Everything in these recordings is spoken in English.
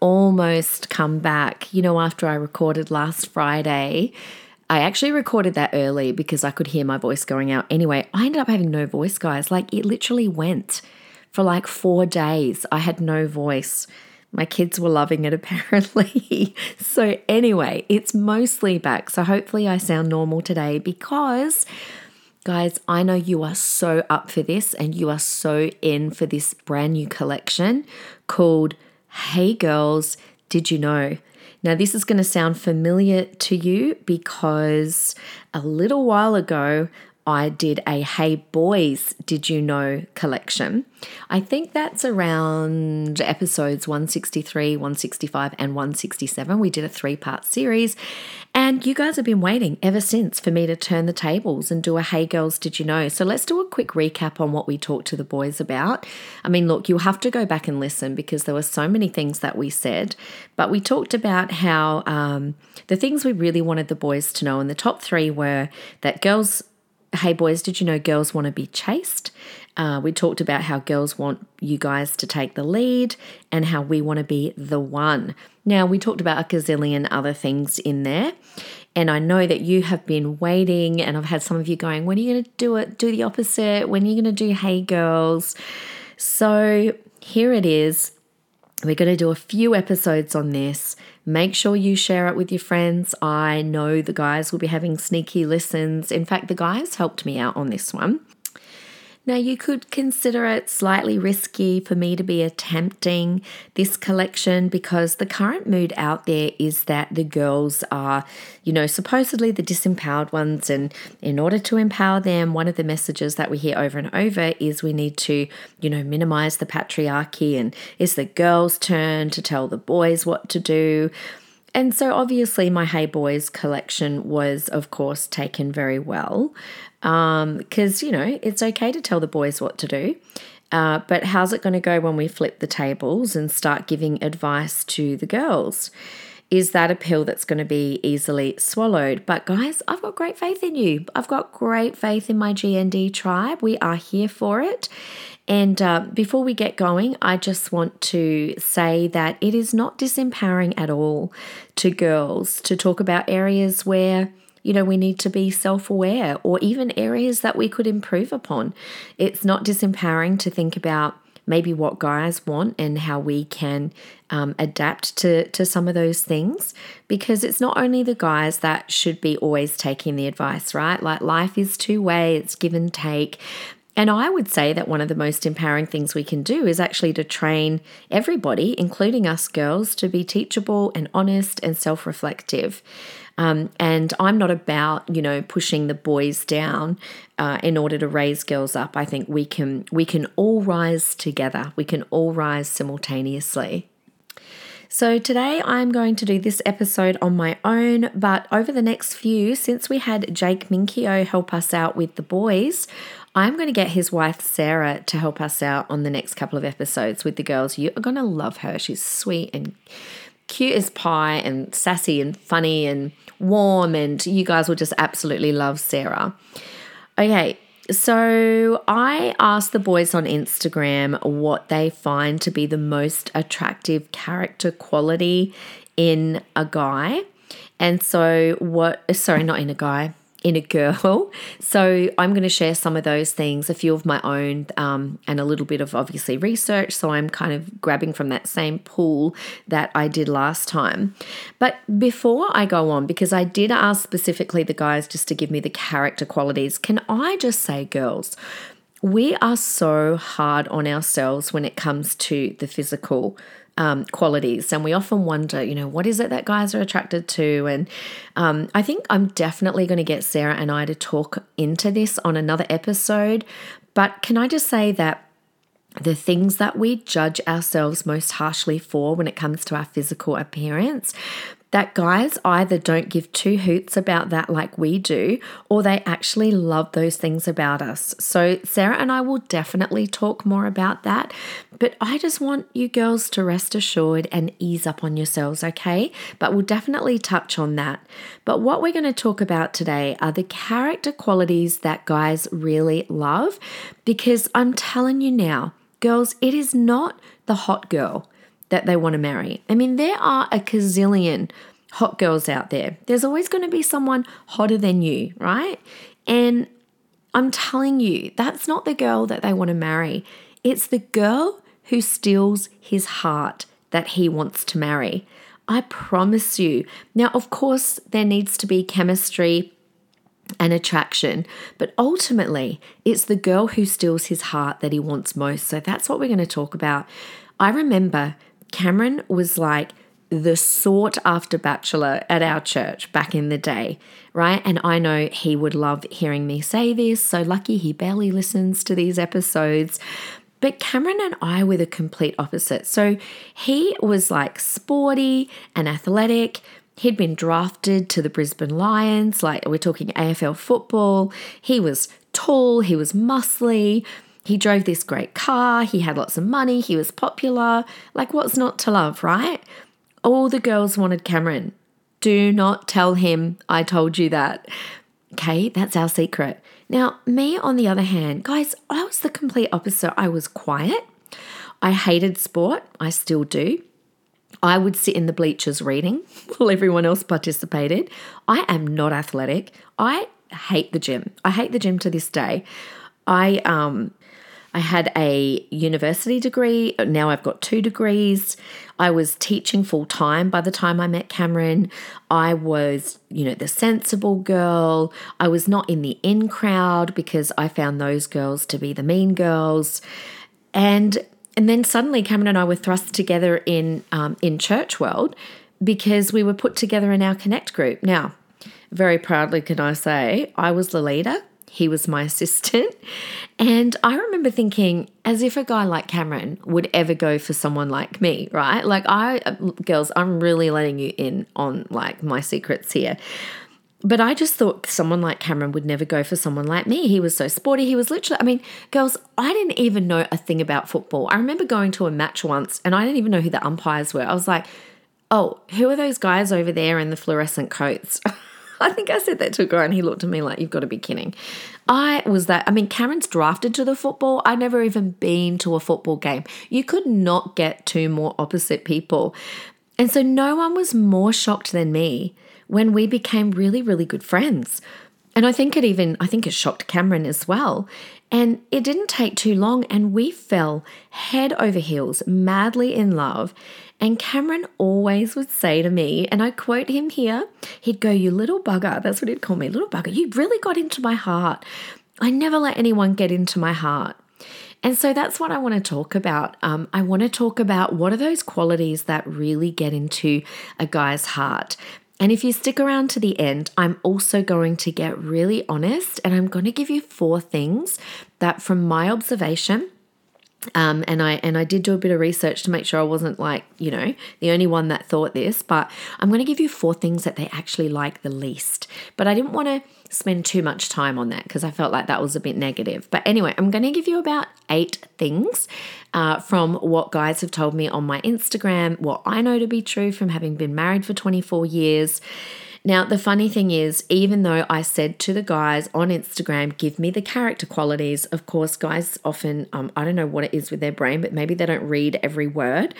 almost come back. You know, after I recorded last Friday, I actually recorded that early because I could hear my voice going out. Anyway, I ended up having no voice, guys. Like it literally went for like four days. I had no voice. My kids were loving it apparently. so, anyway, it's mostly back. So, hopefully, I sound normal today because, guys, I know you are so up for this and you are so in for this brand new collection called Hey Girls, Did You Know? Now, this is going to sound familiar to you because a little while ago I did a Hey Boys, Did You Know collection. I think that's around episodes 163, 165, and 167. We did a three part series, and you guys have been waiting ever since for me to turn the tables and do a Hey Girls, Did You Know? So let's do a quick recap on what we talked to the boys about. I mean, look, you'll have to go back and listen because there were so many things that we said, but we talked about how um, the things we really wanted the boys to know, and the top three were that girls hey boys, did you know girls want to be chased? Uh, we talked about how girls want you guys to take the lead and how we want to be the one. Now, we talked about a gazillion other things in there. And I know that you have been waiting, and I've had some of you going, When are you going to do it? Do the opposite. When are you going to do Hey Girls? So here it is. We're going to do a few episodes on this. Make sure you share it with your friends. I know the guys will be having sneaky listens. In fact, the guys helped me out on this one. Now, you could consider it slightly risky for me to be attempting this collection because the current mood out there is that the girls are, you know, supposedly the disempowered ones. And in order to empower them, one of the messages that we hear over and over is we need to, you know, minimize the patriarchy and it's the girls' turn to tell the boys what to do. And so, obviously, my Hey Boys collection was, of course, taken very well because, um, you know, it's okay to tell the boys what to do. Uh, but how's it going to go when we flip the tables and start giving advice to the girls? Is that a pill that's going to be easily swallowed? But guys, I've got great faith in you. I've got great faith in my GND tribe. We are here for it. And uh, before we get going, I just want to say that it is not disempowering at all to girls to talk about areas where you know, we need to be self aware or even areas that we could improve upon. It's not disempowering to think about maybe what guys want and how we can um, adapt to, to some of those things because it's not only the guys that should be always taking the advice, right? Like life is two way, it's give and take. And I would say that one of the most empowering things we can do is actually to train everybody, including us girls, to be teachable and honest and self reflective. Um, and I'm not about you know pushing the boys down uh, in order to raise girls up. I think we can we can all rise together. We can all rise simultaneously. So, today I'm going to do this episode on my own, but over the next few, since we had Jake Minkio help us out with the boys, I'm going to get his wife Sarah to help us out on the next couple of episodes with the girls. You are going to love her. She's sweet and cute as pie and sassy and funny and warm, and you guys will just absolutely love Sarah. Okay, so I asked the boys on Instagram what they find to be the most attractive character quality in a guy. And so, what, sorry, not in a guy, in a girl. So I'm going to share some of those things, a few of my own, um, and a little bit of obviously research. So I'm kind of grabbing from that same pool that I did last time. But before I go on, because I did ask specifically the guys just to give me the character qualities, can I just say, girls? We are so hard on ourselves when it comes to the physical um, qualities. And we often wonder, you know, what is it that guys are attracted to? And um, I think I'm definitely going to get Sarah and I to talk into this on another episode. But can I just say that the things that we judge ourselves most harshly for when it comes to our physical appearance that guys either don't give two hoots about that like we do, or they actually love those things about us. So, Sarah and I will definitely talk more about that. But I just want you girls to rest assured and ease up on yourselves, okay? But we'll definitely touch on that. But what we're going to talk about today are the character qualities that guys really love, because I'm telling you now, girls, it is not the hot girl that they want to marry. I mean, there are a gazillion hot girls out there. There's always going to be someone hotter than you, right? And I'm telling you, that's not the girl that they want to marry. It's the girl who steals his heart that he wants to marry. I promise you. Now, of course, there needs to be chemistry and attraction, but ultimately, it's the girl who steals his heart that he wants most. So that's what we're going to talk about. I remember Cameron was like the sought after bachelor at our church back in the day, right? And I know he would love hearing me say this. So lucky he barely listens to these episodes. But Cameron and I were the complete opposite. So he was like sporty and athletic. He'd been drafted to the Brisbane Lions, like we're talking AFL football. He was tall, he was muscly, he drove this great car, he had lots of money, he was popular. Like, what's not to love, right? All the girls wanted Cameron. Do not tell him I told you that. Okay, that's our secret. Now, me on the other hand, guys, I was the complete opposite. I was quiet. I hated sport. I still do. I would sit in the bleachers reading while everyone else participated. I am not athletic. I hate the gym. I hate the gym to this day. I um I had a university degree. Now I've got two degrees. I was teaching full time by the time I met Cameron. I was, you know, the sensible girl. I was not in the in crowd because I found those girls to be the mean girls. And and then suddenly Cameron and I were thrust together in um, in church world because we were put together in our connect group. Now, very proudly can I say I was the leader he was my assistant. And I remember thinking, as if a guy like Cameron would ever go for someone like me, right? Like, I, uh, girls, I'm really letting you in on like my secrets here. But I just thought someone like Cameron would never go for someone like me. He was so sporty. He was literally, I mean, girls, I didn't even know a thing about football. I remember going to a match once and I didn't even know who the umpires were. I was like, oh, who are those guys over there in the fluorescent coats? I think I said that to a guy and he looked at me like, you've got to be kidding. I was that, I mean, Cameron's drafted to the football. I'd never even been to a football game. You could not get two more opposite people. And so no one was more shocked than me when we became really, really good friends. And I think it even, I think it shocked Cameron as well. And it didn't take too long, and we fell head over heels, madly in love. And Cameron always would say to me, and I quote him here, he'd go, You little bugger. That's what he'd call me, little bugger. You really got into my heart. I never let anyone get into my heart. And so that's what I want to talk about. Um, I want to talk about what are those qualities that really get into a guy's heart. And if you stick around to the end, I'm also going to get really honest and I'm going to give you four things that, from my observation, um, and I and I did do a bit of research to make sure I wasn't like you know the only one that thought this. But I'm going to give you four things that they actually like the least. But I didn't want to spend too much time on that because I felt like that was a bit negative. But anyway, I'm going to give you about eight things uh, from what guys have told me on my Instagram, what I know to be true from having been married for 24 years. Now, the funny thing is, even though I said to the guys on Instagram, give me the character qualities, of course, guys often, um, I don't know what it is with their brain, but maybe they don't read every word.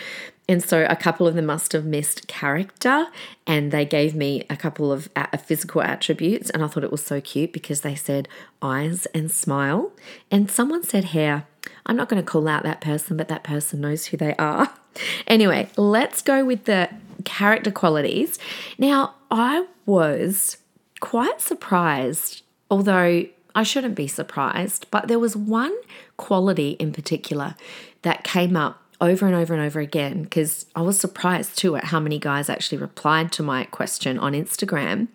And so a couple of them must have missed character and they gave me a couple of physical attributes. And I thought it was so cute because they said eyes and smile. And someone said hair. I'm not going to call out that person, but that person knows who they are. Anyway, let's go with the character qualities. Now, I was quite surprised, although I shouldn't be surprised, but there was one quality in particular that came up over and over and over again because I was surprised too at how many guys actually replied to my question on Instagram.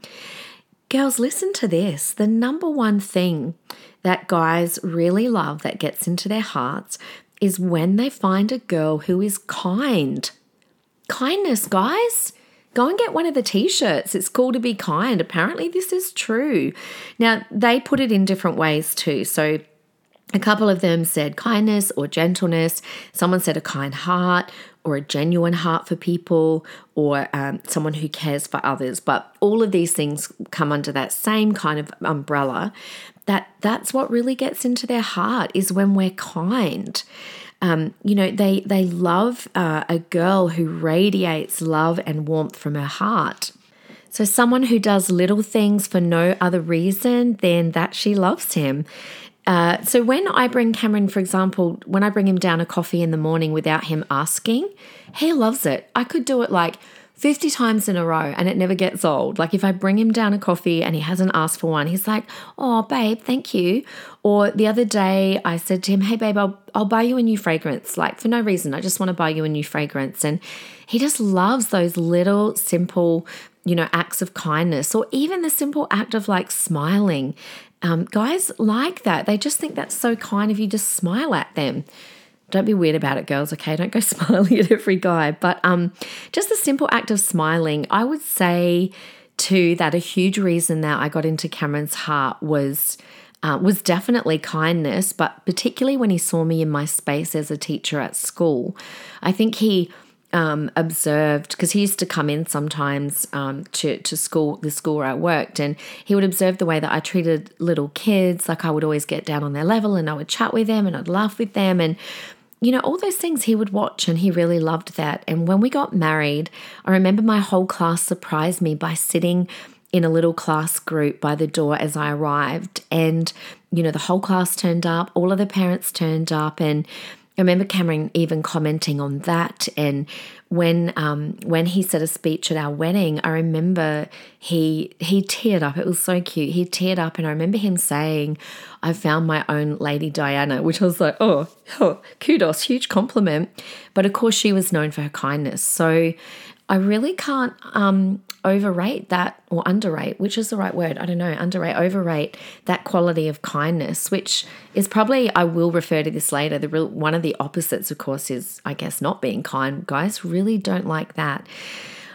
Girls, listen to this. The number one thing that guys really love that gets into their hearts is when they find a girl who is kind. Kindness, guys. Go and get one of the t shirts. It's cool to be kind. Apparently, this is true. Now, they put it in different ways too. So, a couple of them said kindness or gentleness. Someone said a kind heart or a genuine heart for people or um, someone who cares for others. But all of these things come under that same kind of umbrella. That that's what really gets into their heart is when we're kind. Um, you know, they they love uh, a girl who radiates love and warmth from her heart. So someone who does little things for no other reason than that she loves him. Uh, so when I bring Cameron, for example, when I bring him down a coffee in the morning without him asking, he loves it. I could do it like 50 times in a row and it never gets old. Like if I bring him down a coffee and he hasn't asked for one, he's like, oh, babe, thank you. Or the other day I said to him, hey, babe, I'll, I'll buy you a new fragrance. Like for no reason, I just want to buy you a new fragrance. And he just loves those little simple you know, acts of kindness or even the simple act of like smiling um, guys like that. They just think that's so kind of you to smile at them. Don't be weird about it, girls, okay? Don't go smiling at every guy. But um, just the simple act of smiling, I would say too that a huge reason that I got into Cameron's heart was. Uh, was definitely kindness, but particularly when he saw me in my space as a teacher at school. I think he um, observed because he used to come in sometimes um, to to school, the school where I worked, and he would observe the way that I treated little kids. Like I would always get down on their level, and I would chat with them, and I'd laugh with them, and you know all those things he would watch, and he really loved that. And when we got married, I remember my whole class surprised me by sitting in a little class group by the door as I arrived, and you know the whole class turned up, all of the parents turned up, and I remember Cameron even commenting on that, and when um, when he said a speech at our wedding, I remember he he teared up. It was so cute. He teared up, and I remember him saying, "I found my own Lady Diana," which I was like, "Oh, oh kudos, huge compliment." But of course, she was known for her kindness. So I really can't um, overrate that or underrate, which is the right word. I don't know, underrate, overrate that quality of kindness, which is probably, I will refer to this later. The real, one of the opposites, of course, is, I guess, not being kind. Guys really don't like that.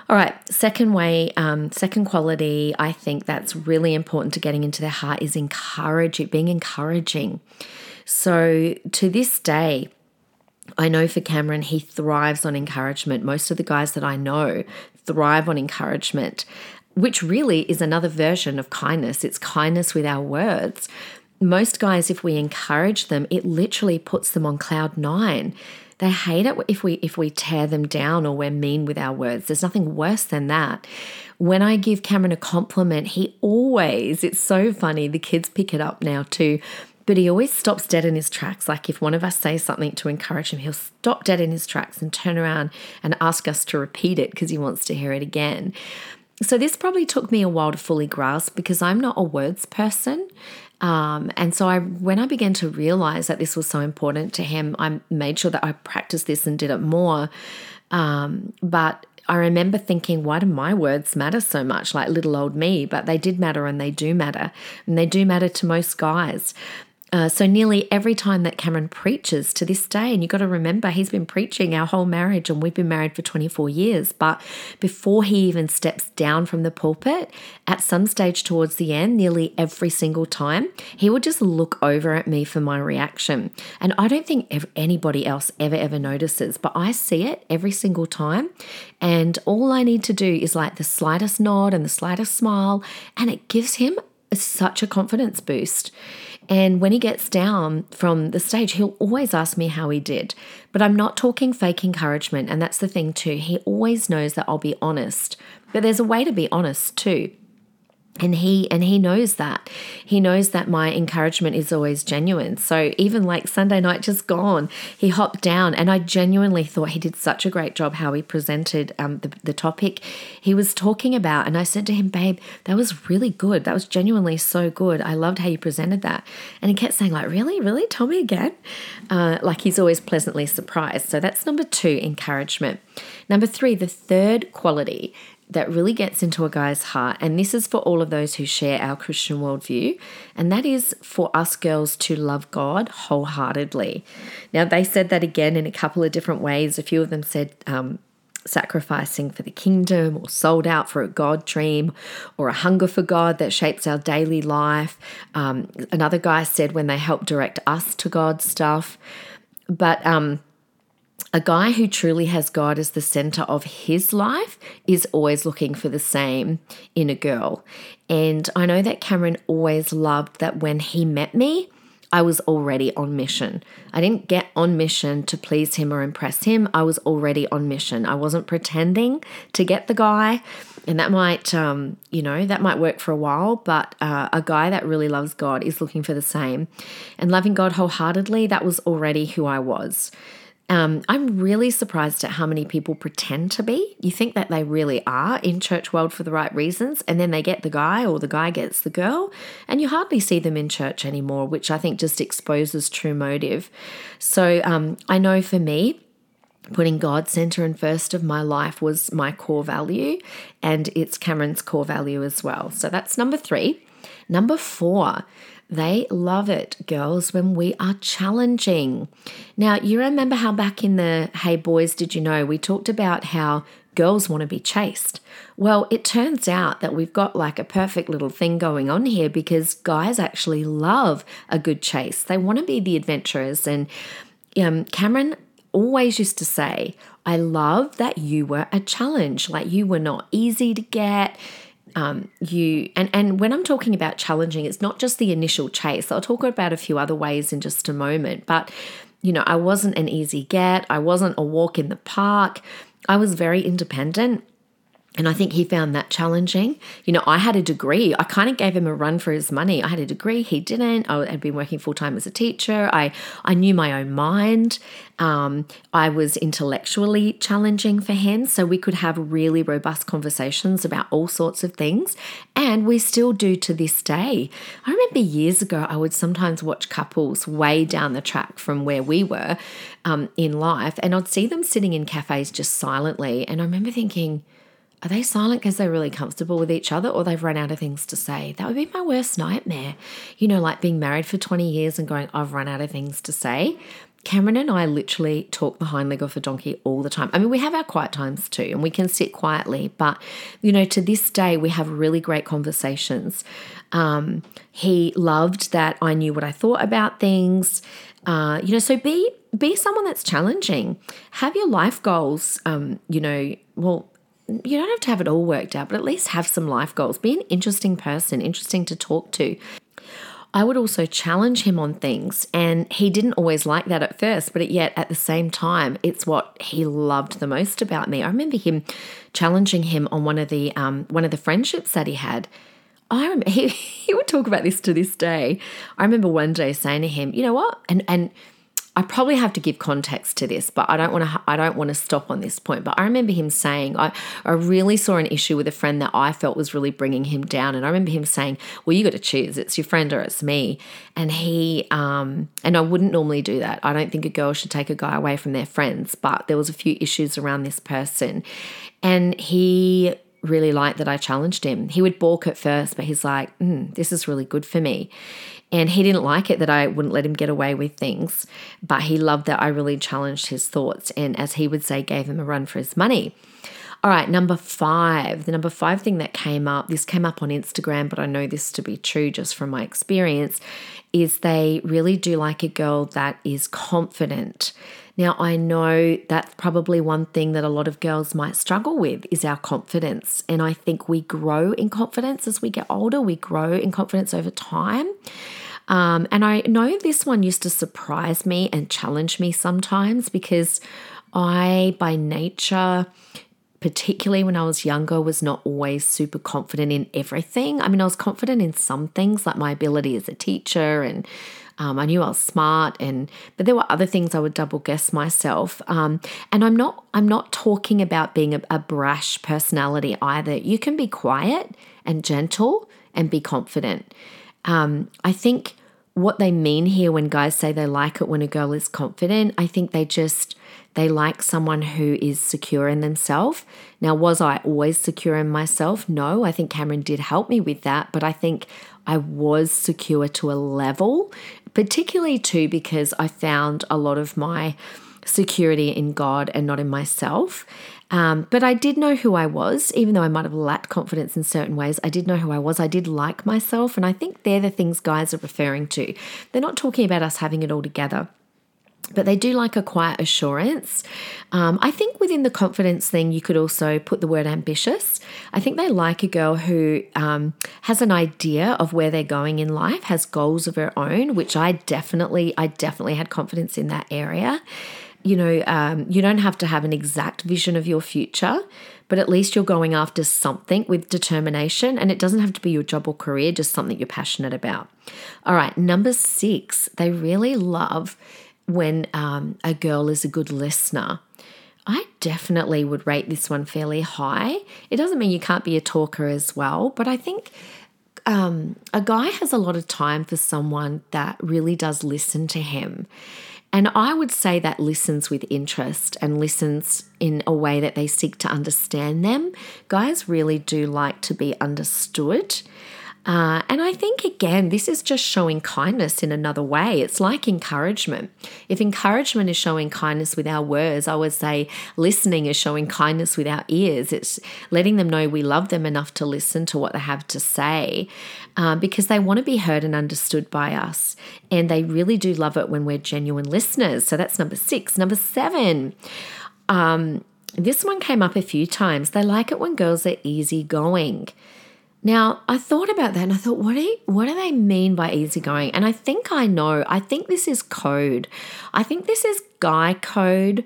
All right, second way, um, second quality I think that's really important to getting into their heart is encouraging, being encouraging. So to this day, I know for Cameron, he thrives on encouragement. Most of the guys that I know thrive on encouragement, which really is another version of kindness. It's kindness with our words. Most guys, if we encourage them, it literally puts them on cloud nine. They hate it if we if we tear them down or we're mean with our words. There's nothing worse than that. When I give Cameron a compliment, he always, it's so funny, the kids pick it up now too but he always stops dead in his tracks. Like if one of us says something to encourage him, he'll stop dead in his tracks and turn around and ask us to repeat it because he wants to hear it again. So this probably took me a while to fully grasp because I'm not a words person. Um, and so I, when I began to realize that this was so important to him, I made sure that I practiced this and did it more. Um, but I remember thinking, why do my words matter so much, like little old me? But they did matter and they do matter. And they do matter to most guys. Uh, so nearly every time that Cameron preaches to this day, and you've got to remember he's been preaching our whole marriage, and we've been married for 24 years. But before he even steps down from the pulpit, at some stage towards the end, nearly every single time, he will just look over at me for my reaction. And I don't think anybody else ever, ever notices, but I see it every single time. And all I need to do is like the slightest nod and the slightest smile, and it gives him such a confidence boost. And when he gets down from the stage, he'll always ask me how he did. But I'm not talking fake encouragement. And that's the thing, too. He always knows that I'll be honest. But there's a way to be honest, too and he and he knows that. He knows that my encouragement is always genuine. So even like sunday night just gone he hopped down and i genuinely thought he did such a great job how he presented um, the, the topic. He was talking about and i said to him babe that was really good. That was genuinely so good. I loved how you presented that. And he kept saying like really? Really? Tell me again? Uh, like he's always pleasantly surprised. So that's number two encouragement. Number three the third quality that really gets into a guy's heart. And this is for all of those who share our Christian worldview. And that is for us girls to love God wholeheartedly. Now, they said that again in a couple of different ways. A few of them said, um, sacrificing for the kingdom or sold out for a God dream or a hunger for God that shapes our daily life. Um, another guy said when they help direct us to God stuff. But um, a guy who truly has God as the center of his life is always looking for the same in a girl. And I know that Cameron always loved that when he met me, I was already on mission. I didn't get on mission to please him or impress him. I was already on mission. I wasn't pretending to get the guy. And that might, um, you know, that might work for a while, but uh, a guy that really loves God is looking for the same. And loving God wholeheartedly, that was already who I was. Um, I'm really surprised at how many people pretend to be. You think that they really are in church world for the right reasons, and then they get the guy or the guy gets the girl, and you hardly see them in church anymore, which I think just exposes true motive. So um, I know for me, putting God center and first of my life was my core value, and it's Cameron's core value as well. So that's number three. Number four, they love it, girls, when we are challenging. Now, you remember how back in the Hey Boys, Did You Know, we talked about how girls want to be chased. Well, it turns out that we've got like a perfect little thing going on here because guys actually love a good chase. They want to be the adventurers. And um, Cameron always used to say, I love that you were a challenge. Like you were not easy to get um, you and and when I'm talking about challenging, it's not just the initial chase. I'll talk about a few other ways in just a moment. But you know, I wasn't an easy get. I wasn't a walk in the park. I was very independent. And I think he found that challenging. You know, I had a degree. I kind of gave him a run for his money. I had a degree, he didn't. I had been working full time as a teacher. I, I knew my own mind. Um, I was intellectually challenging for him. So we could have really robust conversations about all sorts of things. And we still do to this day. I remember years ago, I would sometimes watch couples way down the track from where we were um, in life, and I'd see them sitting in cafes just silently. And I remember thinking, are they silent because they're really comfortable with each other or they've run out of things to say? That would be my worst nightmare. You know, like being married for 20 years and going, I've run out of things to say. Cameron and I literally talk the hind leg off a donkey all the time. I mean, we have our quiet times too, and we can sit quietly, but you know, to this day, we have really great conversations. Um, he loved that I knew what I thought about things. Uh, you know, so be be someone that's challenging. Have your life goals. Um, you know, well, you don't have to have it all worked out, but at least have some life goals. Be an interesting person, interesting to talk to. I would also challenge him on things, and he didn't always like that at first, but yet at the same time, it's what he loved the most about me. I remember him challenging him on one of the um, one of the friendships that he had. I remember he, he would talk about this to this day. I remember one day saying to him, "You know what?" and and I probably have to give context to this, but I don't want to. I don't want to stop on this point. But I remember him saying, I, I really saw an issue with a friend that I felt was really bringing him down, and I remember him saying, "Well, you got to choose. It's your friend or it's me." And he, um, and I wouldn't normally do that. I don't think a girl should take a guy away from their friends, but there was a few issues around this person, and he really liked that I challenged him. He would balk at first, but he's like, mm, "This is really good for me." And he didn't like it that I wouldn't let him get away with things, but he loved that I really challenged his thoughts and, as he would say, gave him a run for his money. All right, number five. The number five thing that came up, this came up on Instagram, but I know this to be true just from my experience, is they really do like a girl that is confident. Now, I know that's probably one thing that a lot of girls might struggle with is our confidence. And I think we grow in confidence as we get older, we grow in confidence over time. Um, and I know this one used to surprise me and challenge me sometimes because I, by nature, particularly when I was younger, was not always super confident in everything. I mean, I was confident in some things, like my ability as a teacher, and um, I knew I was smart, and but there were other things I would double guess myself. Um, and I'm not I'm not talking about being a, a brash personality either. You can be quiet and gentle and be confident. Um, I think what they mean here when guys say they like it when a girl is confident, I think they just they like someone who is secure in themselves. Now, was I always secure in myself? No, I think Cameron did help me with that, but I think I was secure to a level, particularly too because I found a lot of my security in God and not in myself. Um, but I did know who I was, even though I might have lacked confidence in certain ways. I did know who I was. I did like myself. And I think they're the things guys are referring to. They're not talking about us having it all together but they do like a quiet assurance. Um, I think within the confidence thing, you could also put the word ambitious. I think they like a girl who um, has an idea of where they're going in life, has goals of her own, which I definitely, I definitely had confidence in that area you know, um, you don't have to have an exact vision of your future, but at least you're going after something with determination. And it doesn't have to be your job or career, just something you're passionate about. All right, number six, they really love when um, a girl is a good listener. I definitely would rate this one fairly high. It doesn't mean you can't be a talker as well, but I think um, a guy has a lot of time for someone that really does listen to him. And I would say that listens with interest and listens in a way that they seek to understand them. Guys really do like to be understood. Uh, and I think, again, this is just showing kindness in another way. It's like encouragement. If encouragement is showing kindness with our words, I would say listening is showing kindness with our ears. It's letting them know we love them enough to listen to what they have to say um, because they want to be heard and understood by us. And they really do love it when we're genuine listeners. So that's number six. Number seven, um, this one came up a few times. They like it when girls are easygoing. Now, I thought about that and I thought, what do, you, what do they mean by easygoing? And I think I know. I think this is code. I think this is guy code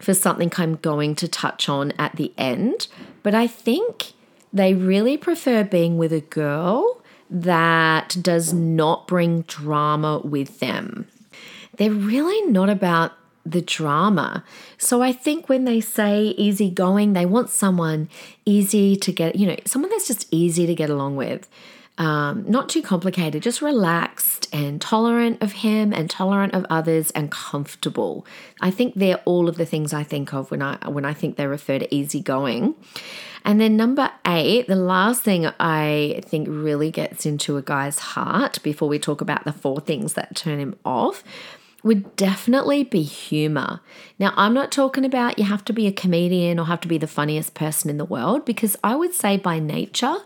for something I'm going to touch on at the end. But I think they really prefer being with a girl that does not bring drama with them. They're really not about the drama. So I think when they say easygoing, they want someone easy to get, you know, someone that's just easy to get along with. Um, not too complicated, just relaxed and tolerant of him and tolerant of others and comfortable. I think they're all of the things I think of when I when I think they refer to easygoing. And then number eight, the last thing I think really gets into a guy's heart before we talk about the four things that turn him off would definitely be humor. Now, I'm not talking about you have to be a comedian or have to be the funniest person in the world because I would say by nature,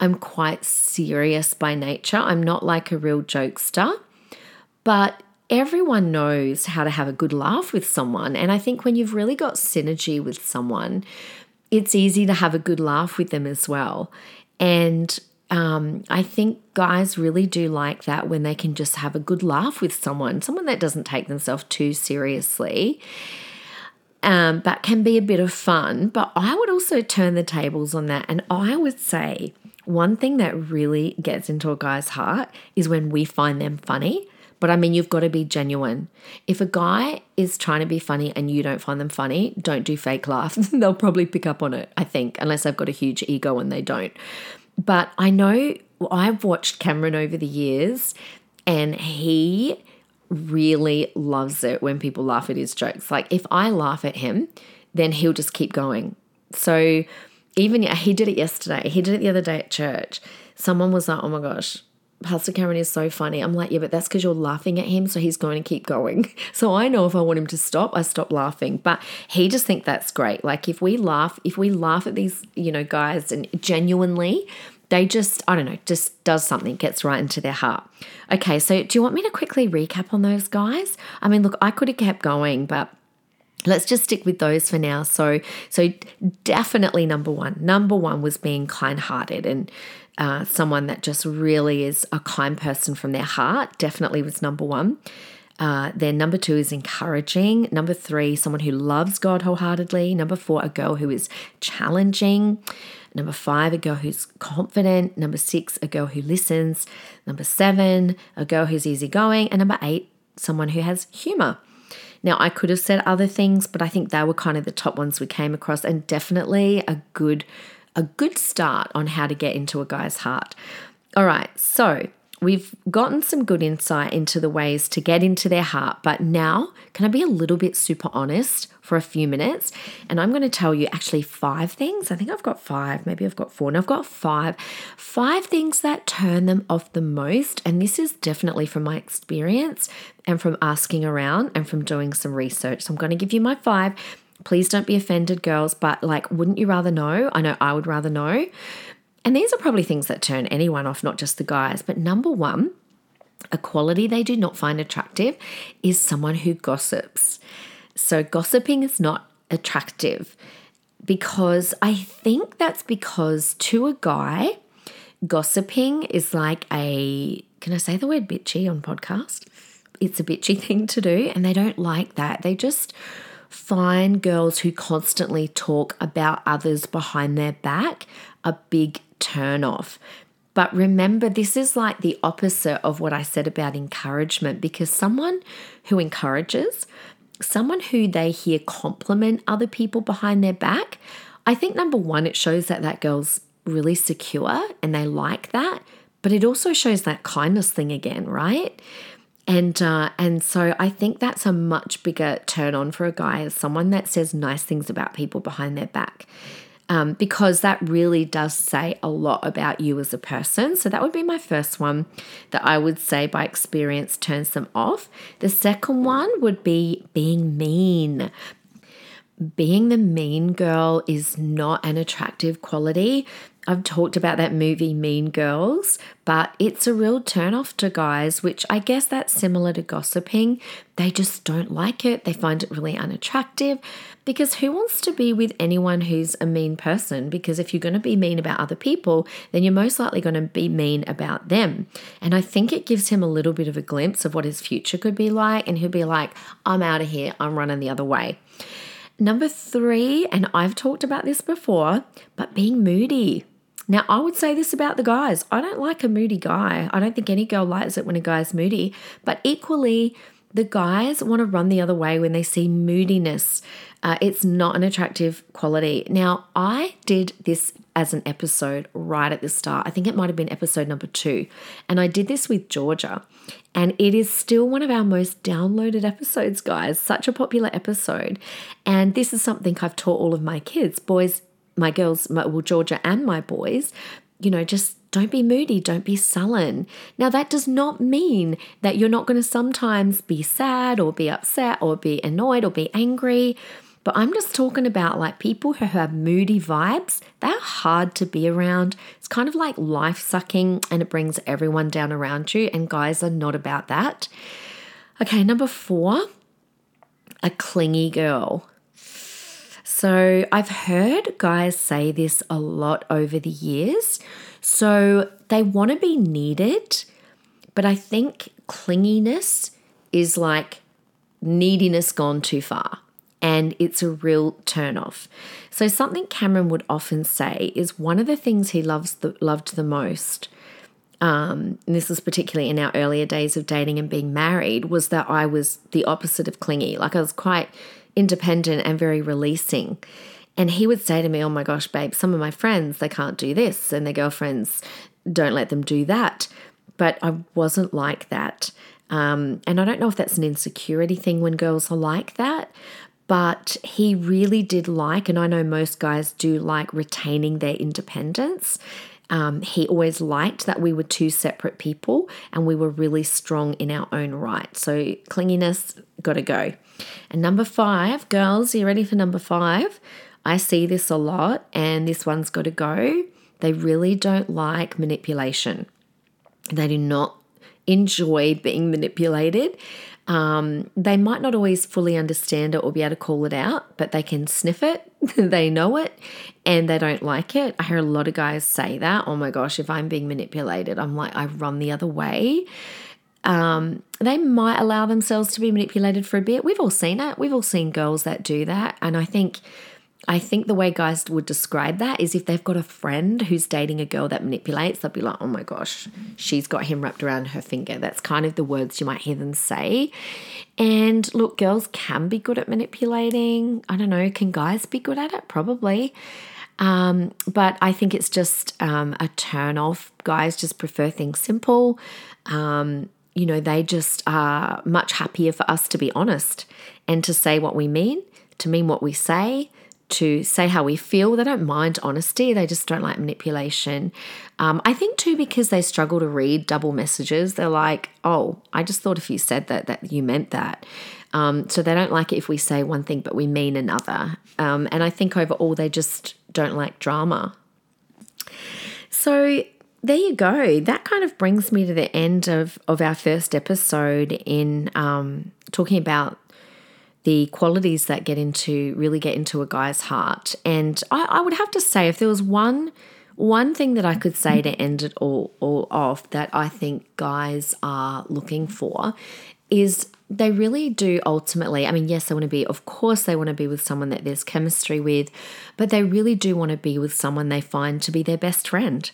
I'm quite serious by nature. I'm not like a real jokester, but everyone knows how to have a good laugh with someone. And I think when you've really got synergy with someone, it's easy to have a good laugh with them as well. And um, I think guys really do like that when they can just have a good laugh with someone, someone that doesn't take themselves too seriously. Um, but can be a bit of fun. But I would also turn the tables on that. And I would say one thing that really gets into a guy's heart is when we find them funny. But I mean, you've got to be genuine. If a guy is trying to be funny and you don't find them funny, don't do fake laughs. They'll probably pick up on it, I think, unless they've got a huge ego and they don't. But I know I've watched Cameron over the years and he really loves it when people laugh at his jokes. Like if I laugh at him, then he'll just keep going. So even he did it yesterday. He did it the other day at church. Someone was like, "Oh my gosh, Pastor Cameron is so funny." I'm like, "Yeah, but that's because you're laughing at him, so he's going to keep going." So I know if I want him to stop, I stop laughing. But he just think that's great. Like if we laugh, if we laugh at these, you know, guys and genuinely, they just, I don't know, just does something, gets right into their heart. Okay, so do you want me to quickly recap on those guys? I mean, look, I could have kept going, but let's just stick with those for now. So, so definitely number one. Number one was being kind-hearted and uh, someone that just really is a kind person from their heart. Definitely was number one. Uh, then number two is encouraging. Number three, someone who loves God wholeheartedly. Number four, a girl who is challenging. Number five, a girl who's confident. Number six, a girl who listens. Number seven, a girl who's easygoing. And number eight, someone who has humor. Now, I could have said other things, but I think they were kind of the top ones we came across, and definitely a good, a good start on how to get into a guy's heart. All right, so We've gotten some good insight into the ways to get into their heart, but now can I be a little bit super honest for a few minutes? And I'm going to tell you actually five things. I think I've got five, maybe I've got four, and I've got five. Five things that turn them off the most. And this is definitely from my experience and from asking around and from doing some research. So I'm going to give you my five. Please don't be offended, girls, but like, wouldn't you rather know? I know I would rather know. And these are probably things that turn anyone off, not just the guys. But number one, a quality they do not find attractive is someone who gossips. So, gossiping is not attractive because I think that's because to a guy, gossiping is like a can I say the word bitchy on podcast? It's a bitchy thing to do, and they don't like that. They just find girls who constantly talk about others behind their back a big turn off. But remember, this is like the opposite of what I said about encouragement because someone who encourages, someone who they hear compliment other people behind their back, I think number one, it shows that that girl's really secure and they like that. But it also shows that kindness thing again, right? And uh, and so I think that's a much bigger turn on for a guy as someone that says nice things about people behind their back. Um, because that really does say a lot about you as a person. So that would be my first one that I would say by experience turns them off. The second one would be being mean. Being the mean girl is not an attractive quality. I've talked about that movie Mean Girls, but it's a real turnoff to guys, which I guess that's similar to gossiping. They just don't like it. They find it really unattractive because who wants to be with anyone who's a mean person? Because if you're going to be mean about other people, then you're most likely going to be mean about them. And I think it gives him a little bit of a glimpse of what his future could be like. And he'll be like, I'm out of here, I'm running the other way. Number three, and I've talked about this before, but being moody. Now, I would say this about the guys I don't like a moody guy. I don't think any girl likes it when a guy's moody, but equally, the guys want to run the other way when they see moodiness. Uh, it's not an attractive quality. Now, I did this as an episode right at the start. I think it might have been episode number two. And I did this with Georgia. And it is still one of our most downloaded episodes, guys. Such a popular episode. And this is something I've taught all of my kids. Boys, my girls, my, well, Georgia and my boys, you know, just don't be moody, don't be sullen. Now, that does not mean that you're not going to sometimes be sad or be upset or be annoyed or be angry. But I'm just talking about like people who have moody vibes. They're hard to be around. It's kind of like life sucking and it brings everyone down around you. And guys are not about that. Okay, number four, a clingy girl. So I've heard guys say this a lot over the years. So they want to be needed, but I think clinginess is like neediness gone too far and it's a real turnoff. So something Cameron would often say is one of the things he loves the, loved the most. Um, and this was particularly in our earlier days of dating and being married, was that I was the opposite of clingy. Like I was quite independent and very releasing. And he would say to me, Oh my gosh, babe, some of my friends, they can't do this, and their girlfriends don't let them do that. But I wasn't like that. Um, and I don't know if that's an insecurity thing when girls are like that, but he really did like, and I know most guys do like retaining their independence. Um, he always liked that we were two separate people and we were really strong in our own right. So, clinginess, got to go. And number five, girls, you ready for number five? I see this a lot, and this one's got to go. They really don't like manipulation. They do not enjoy being manipulated. Um, they might not always fully understand it or be able to call it out, but they can sniff it, they know it, and they don't like it. I hear a lot of guys say that. Oh my gosh, if I'm being manipulated, I'm like, I run the other way. Um, they might allow themselves to be manipulated for a bit. We've all seen it. We've all seen girls that do that. And I think I think the way guys would describe that is if they've got a friend who's dating a girl that manipulates, they'll be like, oh my gosh, she's got him wrapped around her finger. That's kind of the words you might hear them say. And look, girls can be good at manipulating. I don't know, can guys be good at it? Probably. Um, but I think it's just um, a turn off. Guys just prefer things simple. Um, you know, they just are much happier for us to be honest and to say what we mean, to mean what we say, to say how we feel. They don't mind honesty, they just don't like manipulation. Um, I think too because they struggle to read double messages. They're like, oh, I just thought if you said that, that you meant that. Um, so they don't like it if we say one thing but we mean another. Um, and I think overall they just don't like drama. So there you go. That kind of brings me to the end of, of our first episode in um, talking about the qualities that get into really get into a guy's heart. And I, I would have to say, if there was one one thing that I could say to end it all, all off that I think guys are looking for is they really do ultimately. I mean, yes, they want to be, of course, they want to be with someone that there's chemistry with, but they really do want to be with someone they find to be their best friend.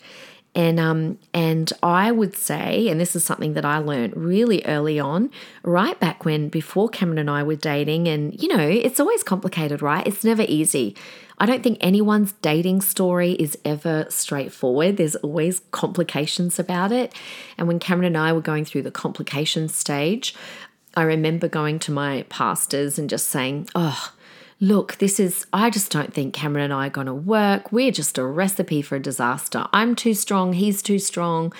And um, and I would say, and this is something that I learned really early on, right back when before Cameron and I were dating, and you know, it's always complicated, right? It's never easy. I don't think anyone's dating story is ever straightforward. There's always complications about it. And when Cameron and I were going through the complication stage, I remember going to my pastors and just saying, Oh, look, this is, I just don't think Cameron and I are going to work. We're just a recipe for a disaster. I'm too strong, he's too strong.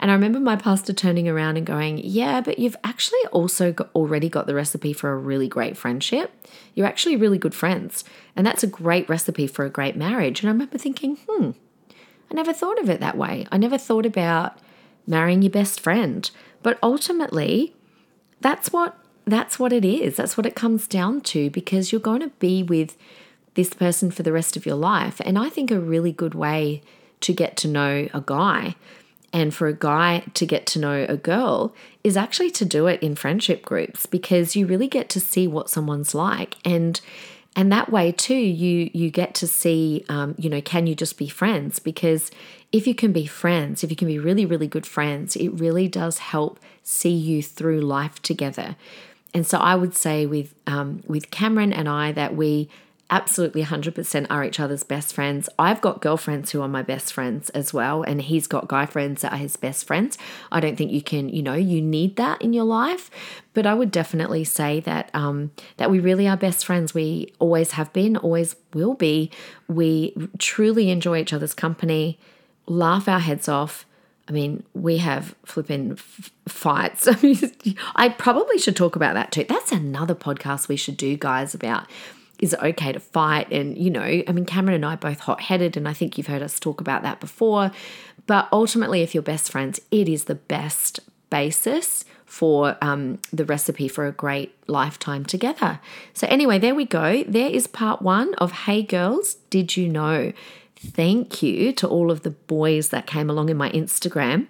And I remember my pastor turning around and going, Yeah, but you've actually also got, already got the recipe for a really great friendship. You're actually really good friends. And that's a great recipe for a great marriage. And I remember thinking, Hmm, I never thought of it that way. I never thought about marrying your best friend. But ultimately, that's what that's what it is. That's what it comes down to because you're going to be with this person for the rest of your life. And I think a really good way to get to know a guy and for a guy to get to know a girl is actually to do it in friendship groups because you really get to see what someone's like and and that way too you you get to see um, you know can you just be friends because if you can be friends if you can be really really good friends it really does help see you through life together and so I would say with um, with Cameron and I that we absolutely 100% are each other's best friends. I've got girlfriends who are my best friends as well, and he's got guy friends that are his best friends. I don't think you can, you know, you need that in your life, but I would definitely say that um, that we really are best friends. We always have been, always will be. We truly enjoy each other's company, laugh our heads off I mean, we have flipping f- fights. I probably should talk about that too. That's another podcast we should do, guys, about is it okay to fight? And, you know, I mean, Cameron and I are both hot headed, and I think you've heard us talk about that before. But ultimately, if you're best friends, it is the best basis for um, the recipe for a great lifetime together. So, anyway, there we go. There is part one of Hey Girls, Did You Know? Thank you to all of the boys that came along in my Instagram.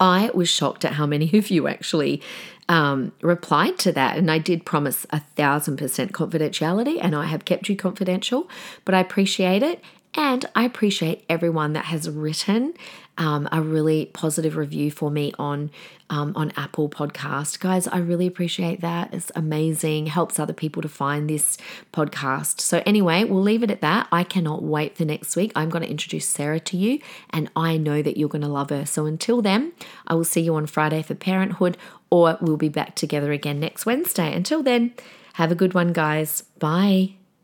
I was shocked at how many of you actually um, replied to that. And I did promise a thousand percent confidentiality, and I have kept you confidential, but I appreciate it. And I appreciate everyone that has written um, a really positive review for me on um, on Apple Podcast, guys. I really appreciate that. It's amazing. Helps other people to find this podcast. So anyway, we'll leave it at that. I cannot wait for next week. I'm going to introduce Sarah to you, and I know that you're going to love her. So until then, I will see you on Friday for Parenthood, or we'll be back together again next Wednesday. Until then, have a good one, guys. Bye.